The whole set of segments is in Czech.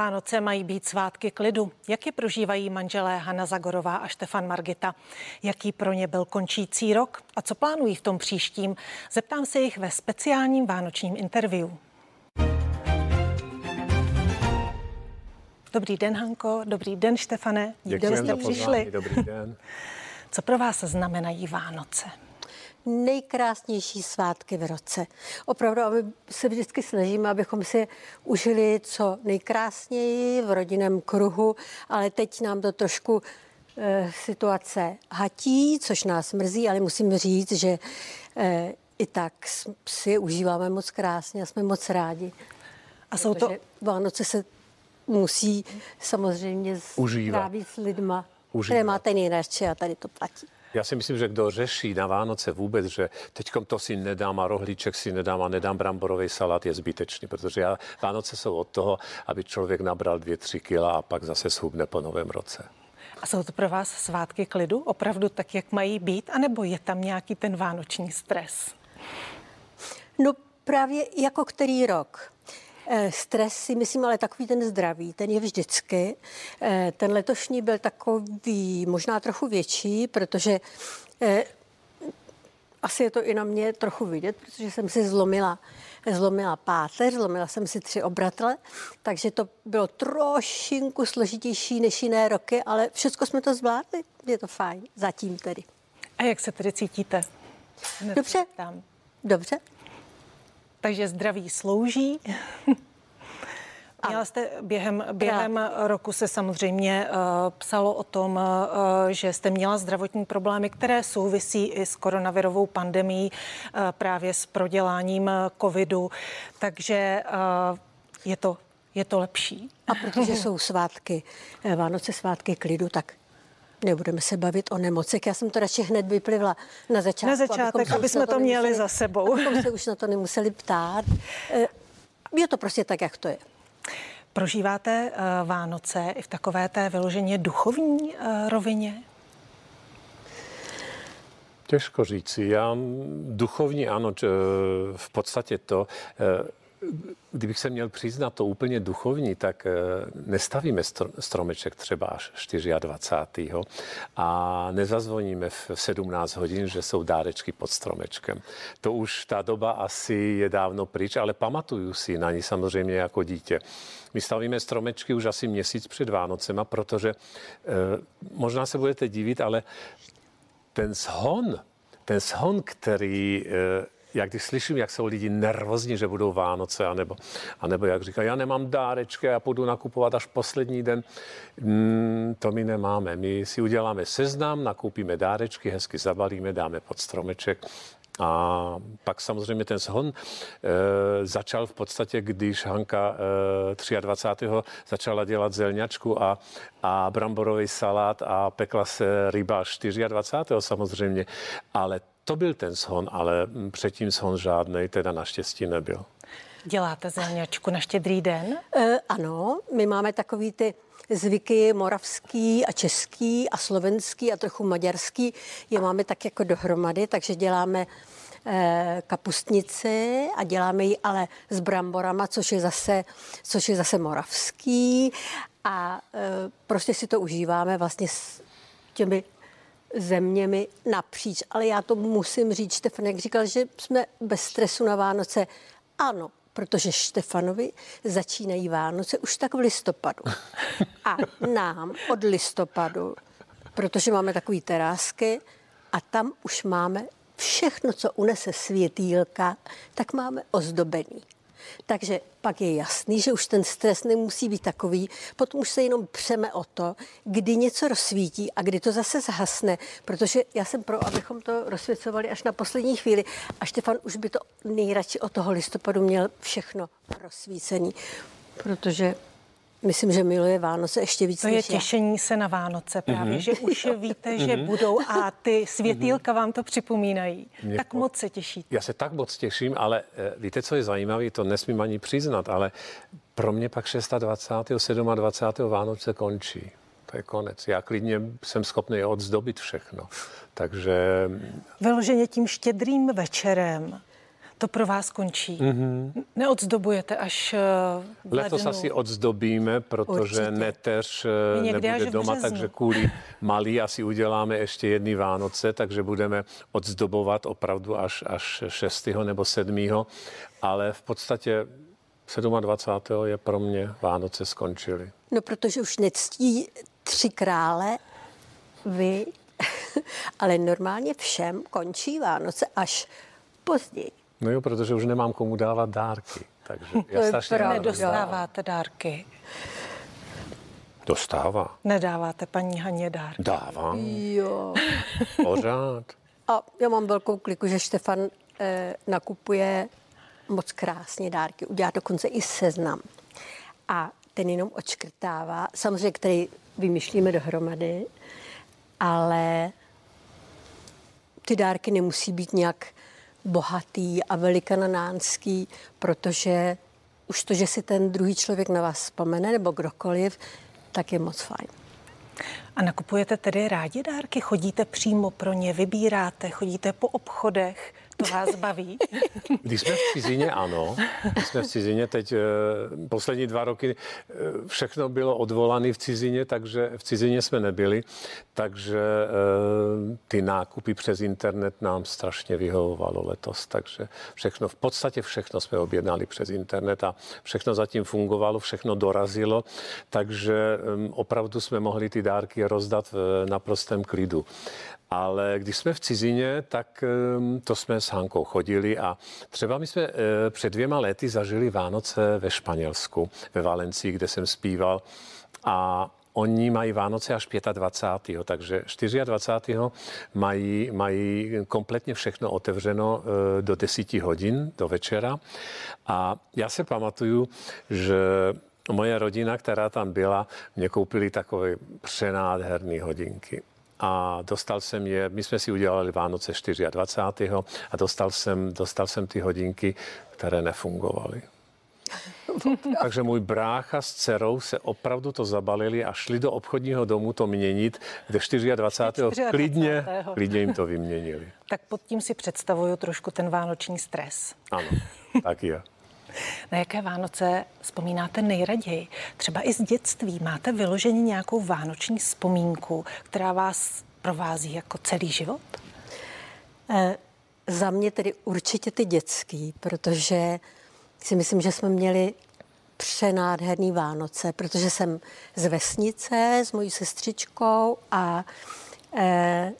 Vánoce mají být svátky klidu. Jak je prožívají manželé Hanna Zagorová a Štefan Margita? Jaký pro ně byl končící rok a co plánují v tom příštím? Zeptám se jich ve speciálním vánočním interview. Dobrý den, Hanko. Dobrý den, Štefane. Díky, že jste přišli. Dobrý den. Co pro vás znamenají Vánoce? Nejkrásnější svátky v roce. Opravdu, aby se vždycky snažíme, abychom si užili co nejkrásněji v rodinném kruhu, ale teď nám to trošku e, situace hatí, což nás mrzí, ale musím říct, že e, i tak si užíváme moc krásně a jsme moc rádi. A jsou to... Vánoce se musí samozřejmě strávit s lidma, Užívat. které máte nejradši a tady to platí. Já si myslím, že kdo řeší na Vánoce vůbec, že teďkom to si nedám a rohlíček si nedám a nedám bramborový salát, je zbytečný, protože já, Vánoce jsou od toho, aby člověk nabral dvě, tři kila a pak zase shubne po novém roce. A jsou to pro vás svátky klidu opravdu tak, jak mají být, anebo je tam nějaký ten vánoční stres? No právě jako který rok. Eh, stres si myslím, ale takový ten zdravý, ten je vždycky. Eh, ten letošní byl takový možná trochu větší, protože eh, asi je to i na mě trochu vidět, protože jsem si zlomila, zlomila páteř, zlomila jsem si tři obratle, takže to bylo trošinku složitější než jiné roky, ale všechno jsme to zvládli. Je to fajn, zatím tedy. A jak se tedy cítíte? Dobře. Dobře. Takže zdraví slouží. Měla jste během, během roku se samozřejmě uh, psalo o tom, uh, že jste měla zdravotní problémy, které souvisí i s koronavirovou pandemí, uh, právě s proděláním covidu. Takže uh, je to je to lepší. A protože jsou svátky, Vánoce svátky klidu, tak Nebudeme se bavit o nemocech. Já jsem to radši hned vyplivla na začátku. Na začátek, aby jsme to, měli za sebou. Abychom se už na to nemuseli ptát. Eh, je to prostě tak, jak to je. Prožíváte uh, Vánoce i v takové té vyloženě duchovní uh, rovině? Těžko říci. Já duchovní ano, v podstatě to kdybych se měl přiznat to úplně duchovní, tak eh, nestavíme stromeček třeba až 24. a nezazvoníme v 17 hodin, že jsou dárečky pod stromečkem. To už ta doba asi je dávno pryč, ale pamatuju si na ní samozřejmě jako dítě. My stavíme stromečky už asi měsíc před Vánocema, protože e, možná se budete divit, ale ten shon, ten shon, který jak když slyším, jak jsou lidi nervózní, že budou Vánoce, anebo, anebo jak říkají, já nemám dárečky, já půjdu nakupovat až poslední den, mm, to my nemáme. My si uděláme seznam, nakoupíme dárečky, hezky zabalíme, dáme pod stromeček a pak samozřejmě ten shon e, začal v podstatě, když Hanka e, 23. začala dělat zelňačku a, a bramborový salát a pekla se ryba 24. samozřejmě, ale to byl ten shon, ale předtím shon žádný teda naštěstí nebyl. Děláte zelňačku na štědrý den? E, ano, my máme takový ty zvyky moravský a český a slovenský a trochu maďarský. Je máme tak jako dohromady, takže děláme e, kapustnici a děláme ji ale s bramborama, což je zase, což je zase moravský a e, prostě si to užíváme vlastně s těmi zeměmi napříč. Ale já to musím říct, Štefanek říkal, že jsme bez stresu na Vánoce. Ano, protože Štefanovi začínají Vánoce už tak v listopadu. A nám od listopadu, protože máme takové terásky a tam už máme všechno, co unese světýlka, tak máme ozdobený. Takže pak je jasný, že už ten stres nemusí být takový, potom už se jenom přeme o to, kdy něco rozsvítí a kdy to zase zhasne, protože já jsem pro, abychom to rozsvěcovali až na poslední chvíli a Štefan už by to nejradši od toho listopadu měl všechno rozsvícený, protože Myslím, že miluje Vánoce ještě víc. To je těšení já. se na Vánoce právě, mm-hmm. že už víte, že mm-hmm. budou a ty světýlka mm-hmm. vám to připomínají. Mě tak moc se těšíte. Já se tak moc těším, ale eh, víte, co je zajímavé, to nesmím ani přiznat, ale pro mě pak 26. 27. Vánoce končí. To je konec. Já klidně jsem schopný odzdobit všechno. Takže... Vyloženě tím štědrým večerem to pro vás končí. Mm-hmm. Neodzdobujete až v Letos asi odzdobíme, protože Určitě. neteř nebude doma, takže kvůli malý asi uděláme ještě jedny Vánoce, takže budeme odzdobovat opravdu až, až 6. nebo 7. Ale v podstatě 27. je pro mě Vánoce skončily. No, protože už nectí tři krále, vy, ale normálně všem končí Vánoce až později. No jo, protože už nemám komu dávat dárky. Takže já strašně Nedostáváte dárky. Dostává. Nedáváte paní Haně dárky. Dávám. Jo. Pořád. A já mám velkou kliku, že Štefan eh, nakupuje moc krásně dárky. Udělá dokonce i seznam. A ten jenom odškrtává, samozřejmě, který vymýšlíme dohromady, ale ty dárky nemusí být nějak bohatý a velikanánský, protože už to, že si ten druhý člověk na vás vzpomene, nebo kdokoliv, tak je moc fajn. A nakupujete tedy rádi dárky? Chodíte přímo pro ně, vybíráte, chodíte po obchodech? To vás baví? Když jsme v cizině, ano. Když jsme v cizině, teď eh, poslední dva roky eh, všechno bylo odvolané v cizině, takže v cizině jsme nebyli, takže eh, ty nákupy přes internet nám strašně vyhovovalo letos, takže všechno, v podstatě všechno jsme objednali přes internet a všechno zatím fungovalo, všechno dorazilo, takže opravdu jsme mohli ty dárky rozdat v naprostém klidu. Ale když jsme v cizině, tak to jsme Hankou chodili a třeba my jsme eh, před dvěma lety zažili Vánoce ve Španělsku, ve Valencii, kde jsem zpíval a Oni mají Vánoce až 25. Takže 24. mají, mají kompletně všechno otevřeno eh, do 10 hodin, do večera. A já se pamatuju, že moje rodina, která tam byla, mě koupili takové přenádherné hodinky a dostal jsem je, my jsme si udělali Vánoce 24. a dostal jsem, dostal jsem ty hodinky, které nefungovaly. Takže můj brácha s dcerou se opravdu to zabalili a šli do obchodního domu to měnit, kde 24. 24. Klidně, klidně jim to vyměnili. Tak pod tím si představuju trošku ten vánoční stres. Ano, tak je. Na jaké Vánoce vzpomínáte nejraději? Třeba i z dětství máte vyloženě nějakou vánoční vzpomínku, která vás provází jako celý život? E, za mě tedy určitě ty dětský, protože si myslím, že jsme měli přenádherný Vánoce, protože jsem z vesnice s mojí sestřičkou a e,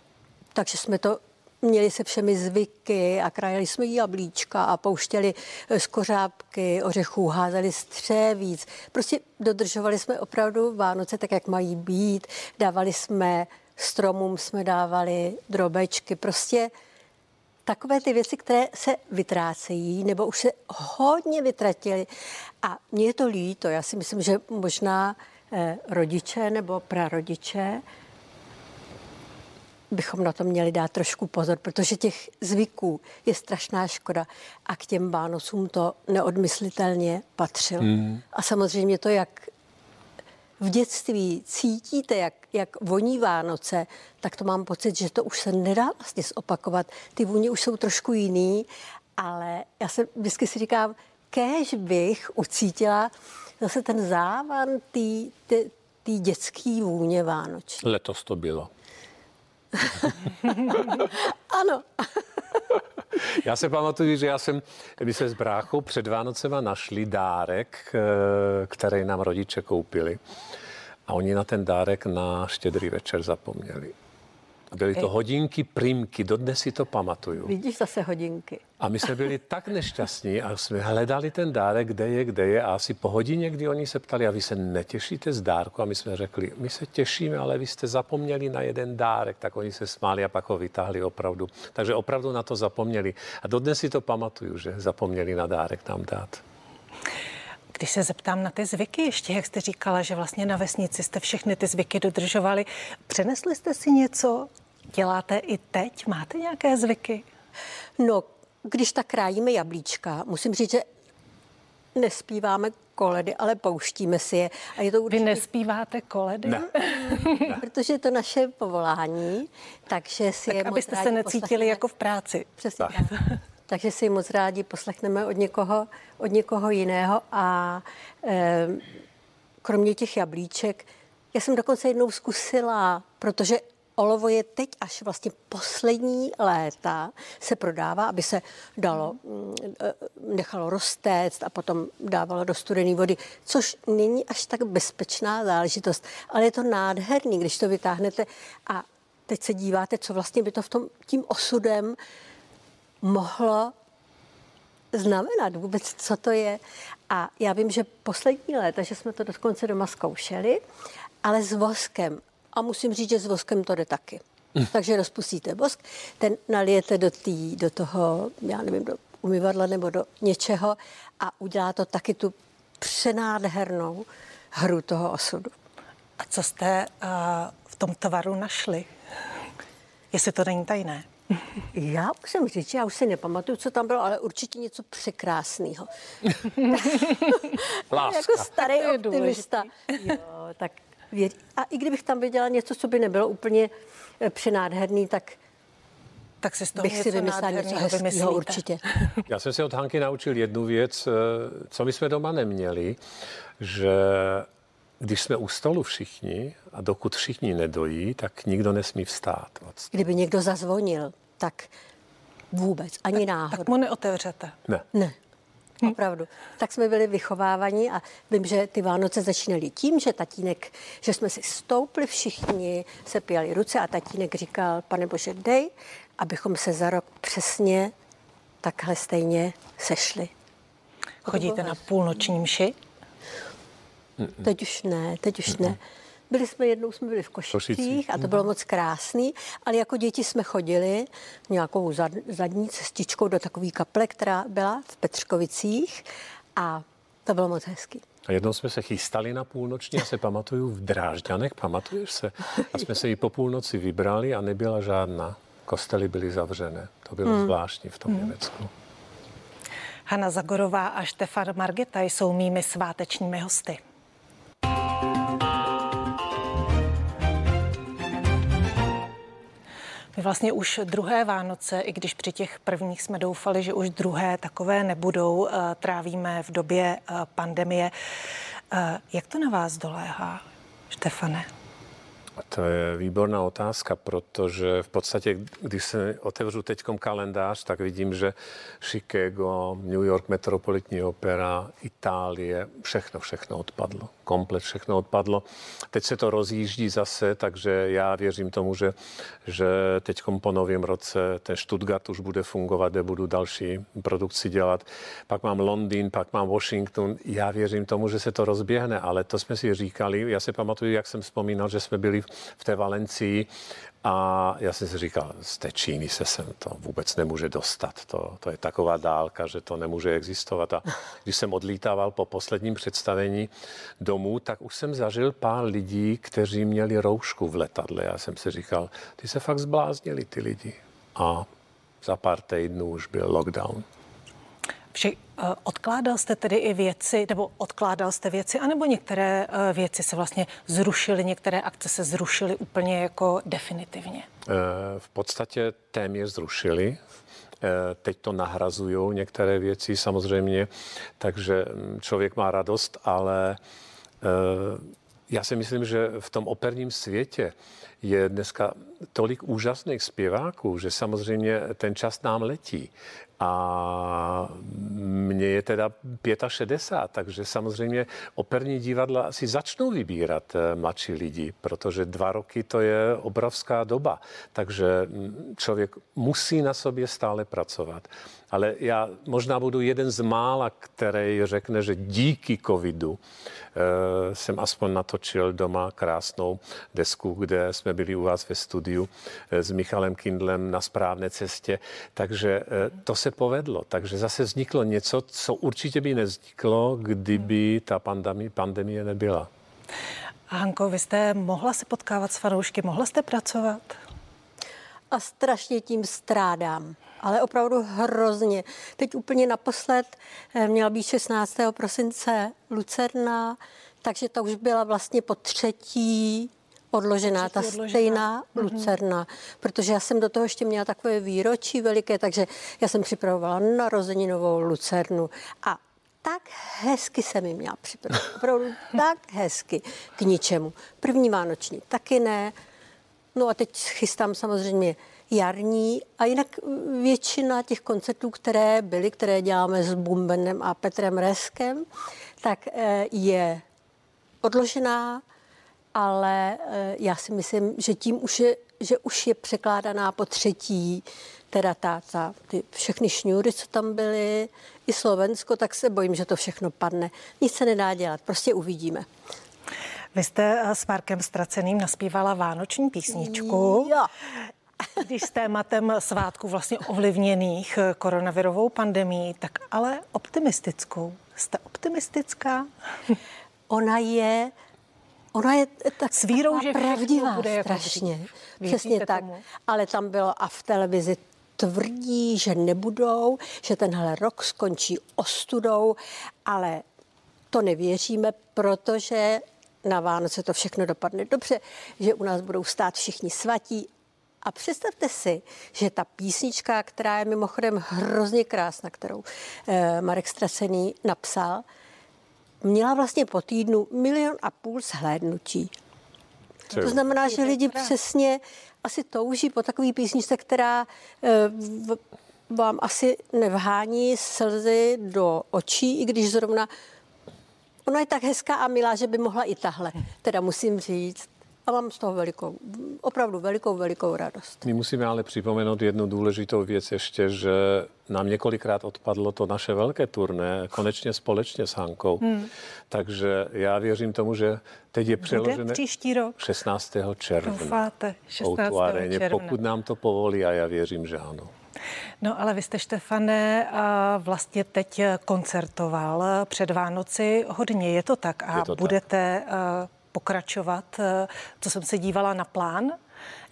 takže jsme to měli se všemi zvyky a krajeli jsme jablíčka a pouštěli z kořápky, ořechů, házeli střevíc. Prostě dodržovali jsme opravdu Vánoce tak, jak mají být. Dávali jsme stromům, jsme dávali drobečky. Prostě takové ty věci, které se vytrácejí nebo už se hodně vytratily. A mně je to líto. Já si myslím, že možná eh, rodiče nebo prarodiče bychom na to měli dát trošku pozor, protože těch zvyků je strašná škoda a k těm Vánocům to neodmyslitelně patřilo. Hmm. A samozřejmě to, jak v dětství cítíte, jak, jak voní Vánoce, tak to mám pocit, že to už se nedá vlastně zopakovat. Ty vůně už jsou trošku jiný, ale já se vždycky si říkám, kéž bych ucítila zase ten závan té dětské vůně Vánoč. Letos to bylo. ano. já se pamatuju, že já jsem, my jsme s bráchou před Vánocema našli dárek, eh, který nám rodiče koupili. A oni na ten dárek na štědrý večer zapomněli. Byly to hodinky, primky, dodnes si to pamatuju. Vidíš zase hodinky. A my jsme byli tak nešťastní a jsme hledali ten dárek, kde je, kde je. A asi po hodině, kdy oni se ptali, a vy se netěšíte z dárku? A my jsme řekli, my se těšíme, ale vy jste zapomněli na jeden dárek. Tak oni se smáli a pak ho vytáhli opravdu. Takže opravdu na to zapomněli. A dodnes si to pamatuju, že zapomněli na dárek nám dát. Když se zeptám na ty zvyky, ještě jak jste říkala, že vlastně na vesnici jste všechny ty zvyky dodržovali, přenesli jste si něco? Děláte i teď? Máte nějaké zvyky? No, když tak krájíme jablíčka, musím říct, že nespíváme koledy, ale pouštíme si je. A je to určitě... Vy nespíváte koledy? Ne. Protože je to naše povolání, takže si tak je abyste se necítili poslechne. jako v práci. Přesně tak. takže si moc rádi poslechneme od někoho, od někoho jiného a e, kromě těch jablíček, já jsem dokonce jednou zkusila, protože olovo je teď až vlastně poslední léta se prodává, aby se dalo, mm, e, nechalo roztéct a potom dávalo do studené vody, což není až tak bezpečná záležitost, ale je to nádherný, když to vytáhnete a teď se díváte, co vlastně by to v tom tím osudem mohlo znamenat vůbec, co to je. A já vím, že poslední léta, že jsme to dokonce doma zkoušeli, ale s voskem. A musím říct, že s voskem to jde taky. Mm. Takže rozpustíte vosk, ten nalijete do, tý, do toho, já nevím, do umyvadla nebo do něčeho a udělá to taky tu přenádhernou hru toho osudu. A co jste uh, v tom tvaru našli? Jestli to není tajné. Já musím říct, já už si nepamatuju, co tam bylo, ale určitě něco překrásného. jako starý optimista. Jo, tak věř. A i kdybych tam viděla něco, co by nebylo úplně eh, přenádherný, tak tak si z toho bych si vymyslela něco hezkého určitě. Já jsem se od Hanky naučil jednu věc, eh, co my jsme doma neměli, že když jsme u stolu všichni a dokud všichni nedojí, tak nikdo nesmí vstát. Kdyby někdo zazvonil, tak vůbec, ani náhodou. Tak mu neotevřete? Ne. Ne. Opravdu. Tak jsme byli vychovávaní a vím, že ty Vánoce začínaly tím, že tatínek, že jsme si stoupli všichni, se pijali ruce a tatínek říkal, pane Bože, dej, abychom se za rok přesně takhle stejně sešli. Chodíte na půlnoční mši? Teď už ne, teď už ne. Byli jsme jednou, jsme byli v Košicích a to bylo moc krásný, ale jako děti jsme chodili nějakou zad, zadní cestičkou do takové kaple, která byla v Petřkovicích a to bylo moc hezký. A jednou jsme se chystali na půlnoční, a se pamatuju v Drážďanech, pamatuješ se? A jsme se ji po půlnoci vybrali a nebyla žádná. Kostely byly zavřené. To bylo hmm. zvláštní v tom hmm. Německu. Hanna Zagorová a Štefan Margeta jsou mými svátečními hosty. My vlastně už druhé Vánoce, i když při těch prvních jsme doufali, že už druhé takové nebudou, eh, trávíme v době eh, pandemie. Eh, jak to na vás doléhá, Štefane? To je výborná otázka, protože v podstatě, když se otevřu teď kalendář, tak vidím, že Chicago, New York Metropolitní opera, Itálie, všechno, všechno odpadlo. Komplet všechno odpadlo. Teď se to rozjíždí zase, takže já věřím tomu, že, že teď po novém roce ten Stuttgart už bude fungovat, kde budu další produkci dělat. Pak mám Londýn, pak mám Washington. Já věřím tomu, že se to rozběhne, ale to jsme si říkali. Já si pamatuju, jak jsem vzpomínal, že jsme byli v té Valencii a já jsem si říkal, z té Číny se sem to vůbec nemůže dostat. To, to je taková dálka, že to nemůže existovat. A když jsem odlítával po posledním představení domů, tak už jsem zažil pár lidí, kteří měli roušku v letadle. Já jsem si říkal, ty se fakt zbláznili, ty lidi. A za pár týdnů už byl lockdown. Vše, eh, odkládal jste tedy i věci, nebo odkládal jste věci, anebo některé eh, věci se vlastně zrušily, některé akce se zrušily úplně jako definitivně? Eh, v podstatě téměř zrušili. Teď to nahrazují některé věci samozřejmě, takže hm, člověk má radost, ale já si myslím, že v tom operním světě je dneska tolik úžasných zpěváků, že samozřejmě ten čas nám letí. A mně je teda 65, takže samozřejmě operní divadla si začnou vybírat eh, mladší lidi, protože dva roky to je obrovská doba. Takže mm, člověk musí na sobě stále pracovat. Ale já možná budu jeden z mála, který řekne, že díky covidu e, jsem aspoň natočil doma krásnou desku, kde jsme byli u vás ve studiu e, s Michalem Kindlem na správné cestě. Takže e, to se povedlo. Takže zase vzniklo něco, co určitě by nevzniklo, kdyby ta pandemie, pandemie nebyla. Hanko, vy jste mohla se potkávat s fanoušky, mohla jste pracovat? A strašně tím strádám ale opravdu hrozně. Teď úplně naposled eh, měla být 16. prosince Lucerna, takže ta už byla vlastně po třetí odložená ta odložená. stejná mm-hmm. lucerna, protože já jsem do toho ještě měla takové výročí veliké, takže já jsem připravovala narozeninovou lucernu a tak hezky se mi měla připravit. Opravdu tak hezky k ničemu. První vánoční taky ne. No a teď chystám samozřejmě jarní a jinak většina těch koncertů, které byly, které děláme s Bumbenem a Petrem Reskem, tak eh, je odložená, ale eh, já si myslím, že tím už je, že už je překládaná po třetí, teda ta, ta, ty všechny šňůry, co tam byly, i Slovensko, tak se bojím, že to všechno padne. Nic se nedá dělat, prostě uvidíme. Vy jste eh, s Markem Straceným naspívala vánoční písničku. Jo. Když s tématem svátku vlastně ovlivněných eh, koronavirovou pandemí, tak ale optimistickou. Jste optimistická? Ona je Ona je tak s vírou, že pravdivá bude jako strašně. Přesně tak. Tomu? Ale tam bylo a v televizi tvrdí, že nebudou, že tenhle rok skončí ostudou, ale to nevěříme, protože na Vánoce to všechno dopadne dobře, že u nás budou stát všichni svatí. A představte si, že ta písnička, která je mimochodem hrozně krásná, kterou eh, Marek Stracený napsal, měla vlastně po týdnu milion a půl zhlédnutí. To znamená, že lidi přesně asi touží po takové písničce, která eh, vám asi nevhání slzy do očí, i když zrovna ona je tak hezká a milá, že by mohla i tahle. Teda musím říct, a mám z toho velikou, opravdu velikou, velikou radost. My musíme ale připomenout jednu důležitou věc ještě, že nám několikrát odpadlo to naše velké turné, konečně společně s Hankou. Hmm. Takže já věřím tomu, že teď je přeložené příští rok? 16. června. Doufáte, 16. června. Pokud nám to povolí a já věřím, že ano. No ale vy jste, Štefane, vlastně teď koncertoval před Vánoci hodně, je to tak? A je to budete tak pokračovat. Eh, to jsem se dívala na plán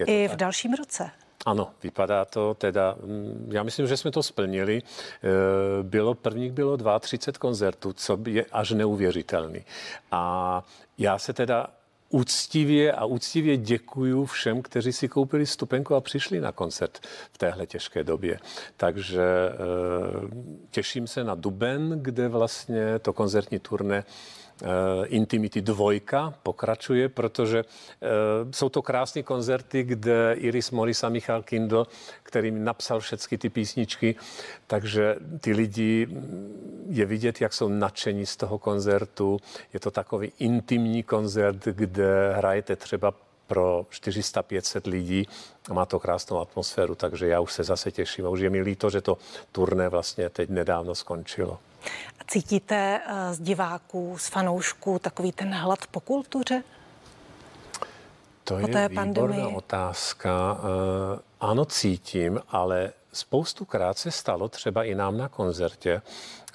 i tak. v dalším roce. Ano, vypadá to teda, mm, já myslím, že jsme to splnili. Eh, bylo, prvních bylo 32 koncertů, co je až neuvěřitelný. A já se teda úctivě a úctivě děkuju všem, kteří si koupili stupenku a přišli na koncert v téhle těžké době. Takže e, těším se na Duben, kde vlastně to koncertní turné Eh, Intimity dvojka pokračuje, protože eh, jsou to krásné koncerty, kde Iris Morris a Michal Kindl, který mi napsal všechny ty písničky, takže ty lidi mm, je vidět, jak jsou nadšení z toho koncertu. Je to takový intimní koncert, kde hrajete třeba pro 400-500 lidí a má to krásnou atmosféru, takže já už se zase těším a už je mi líto, že to turné vlastně teď nedávno skončilo. A cítíte eh, z diváků, z fanoušků takový ten hlad po kultuře? To po je té výborná pandemii? otázka. Eh, ano, cítím, ale spoustukrát se stalo třeba i nám na koncertě,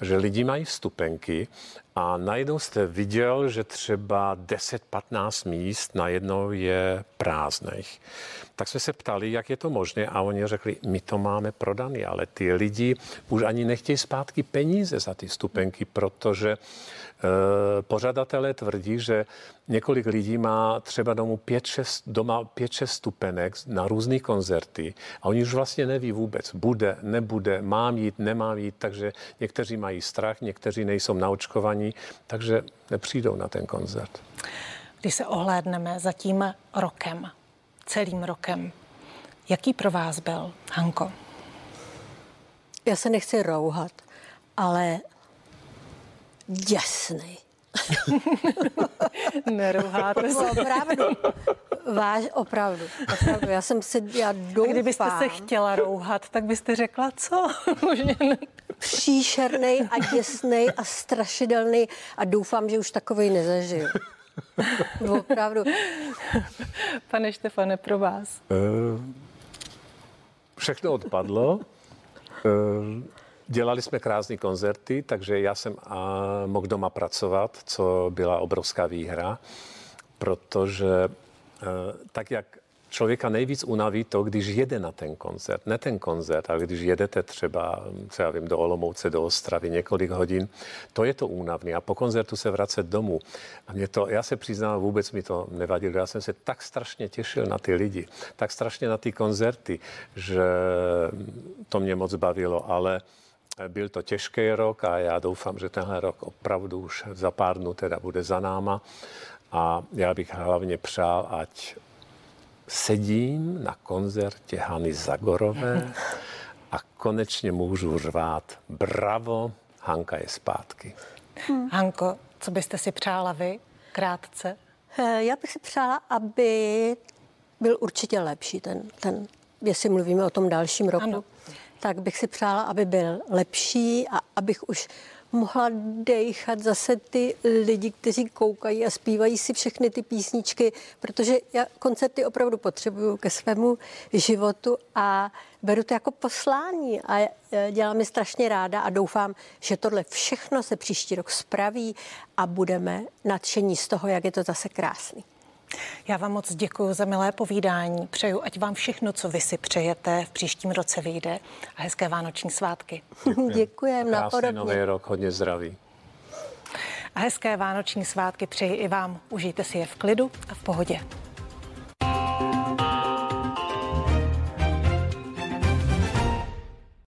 že lidi mají vstupenky a najednou jste viděl, že třeba 10-15 míst najednou je prázdných. Tak jsme se ptali, jak je to možné a oni řekli, my to máme prodané, ale ty lidi už ani nechtějí zpátky peníze za ty vstupenky, protože Eh, pořadatelé tvrdí, že několik lidí má třeba domů 5-6, doma 5-6 stupenek na různé koncerty a oni už vlastně neví vůbec, bude, nebude, mám jít, nemám jít, takže někteří mají strach, někteří nejsou naočkovaní, takže nepřijdou na ten koncert. Když se ohlédneme za tím rokem, celým rokem, jaký pro vás byl, Hanko? Já se nechci rouhat, ale děsný. Nerouháte se. Opravdu. Váž, opravdu, opravdu. Já jsem se, já doufám. Kdybyste se chtěla rouhat, tak byste řekla co? Příšerný a děsný a strašidelný a doufám, že už takovej nezažiju. Opravdu. Pane Štefane, pro vás. Uh, všechno odpadlo. Uh, Dělali jsme krásné koncerty, takže já jsem a, mohl doma pracovat, co byla obrovská výhra, protože e, tak jak člověka nejvíc unaví to, když jede na ten koncert. Ne ten koncert, ale když jedete třeba, já vím, do Olomouce, do Ostravy několik hodin, to je to únavný. A po koncertu se vracet domů. A mě to, já se přiznám, vůbec mi to nevadilo. Já jsem se tak strašně těšil na ty lidi, tak strašně na ty koncerty, že to mě moc bavilo, ale byl to těžký rok a já doufám, že tenhle rok opravdu už za pár dnů teda bude za náma. A já bych hlavně přál, ať sedím na koncertě Hany Zagorové a konečně můžu řvát bravo, Hanka je zpátky. Hmm. Hanko, co byste si přála vy krátce? Eh, já bych si přála, aby byl určitě lepší ten, ten jestli mluvíme o tom dalším roku, ano. tak bych si přála, aby byl lepší a abych už mohla dechat zase ty lidi, kteří koukají a zpívají si všechny ty písničky, protože já koncerty opravdu potřebuju ke svému životu a beru to jako poslání a e, dělám mi strašně ráda a doufám, že tohle všechno se příští rok spraví a budeme nadšení z toho, jak je to zase krásný. Já vám moc děkuji za milé povídání. Přeju, ať vám všechno, co vy si přejete, v příštím roce vyjde. A hezké vánoční svátky. Děkujeme. Děkujem, napodobně. nový rok, hodně zdraví. A hezké vánoční svátky přeji i vám. Užijte si je v klidu a v pohodě.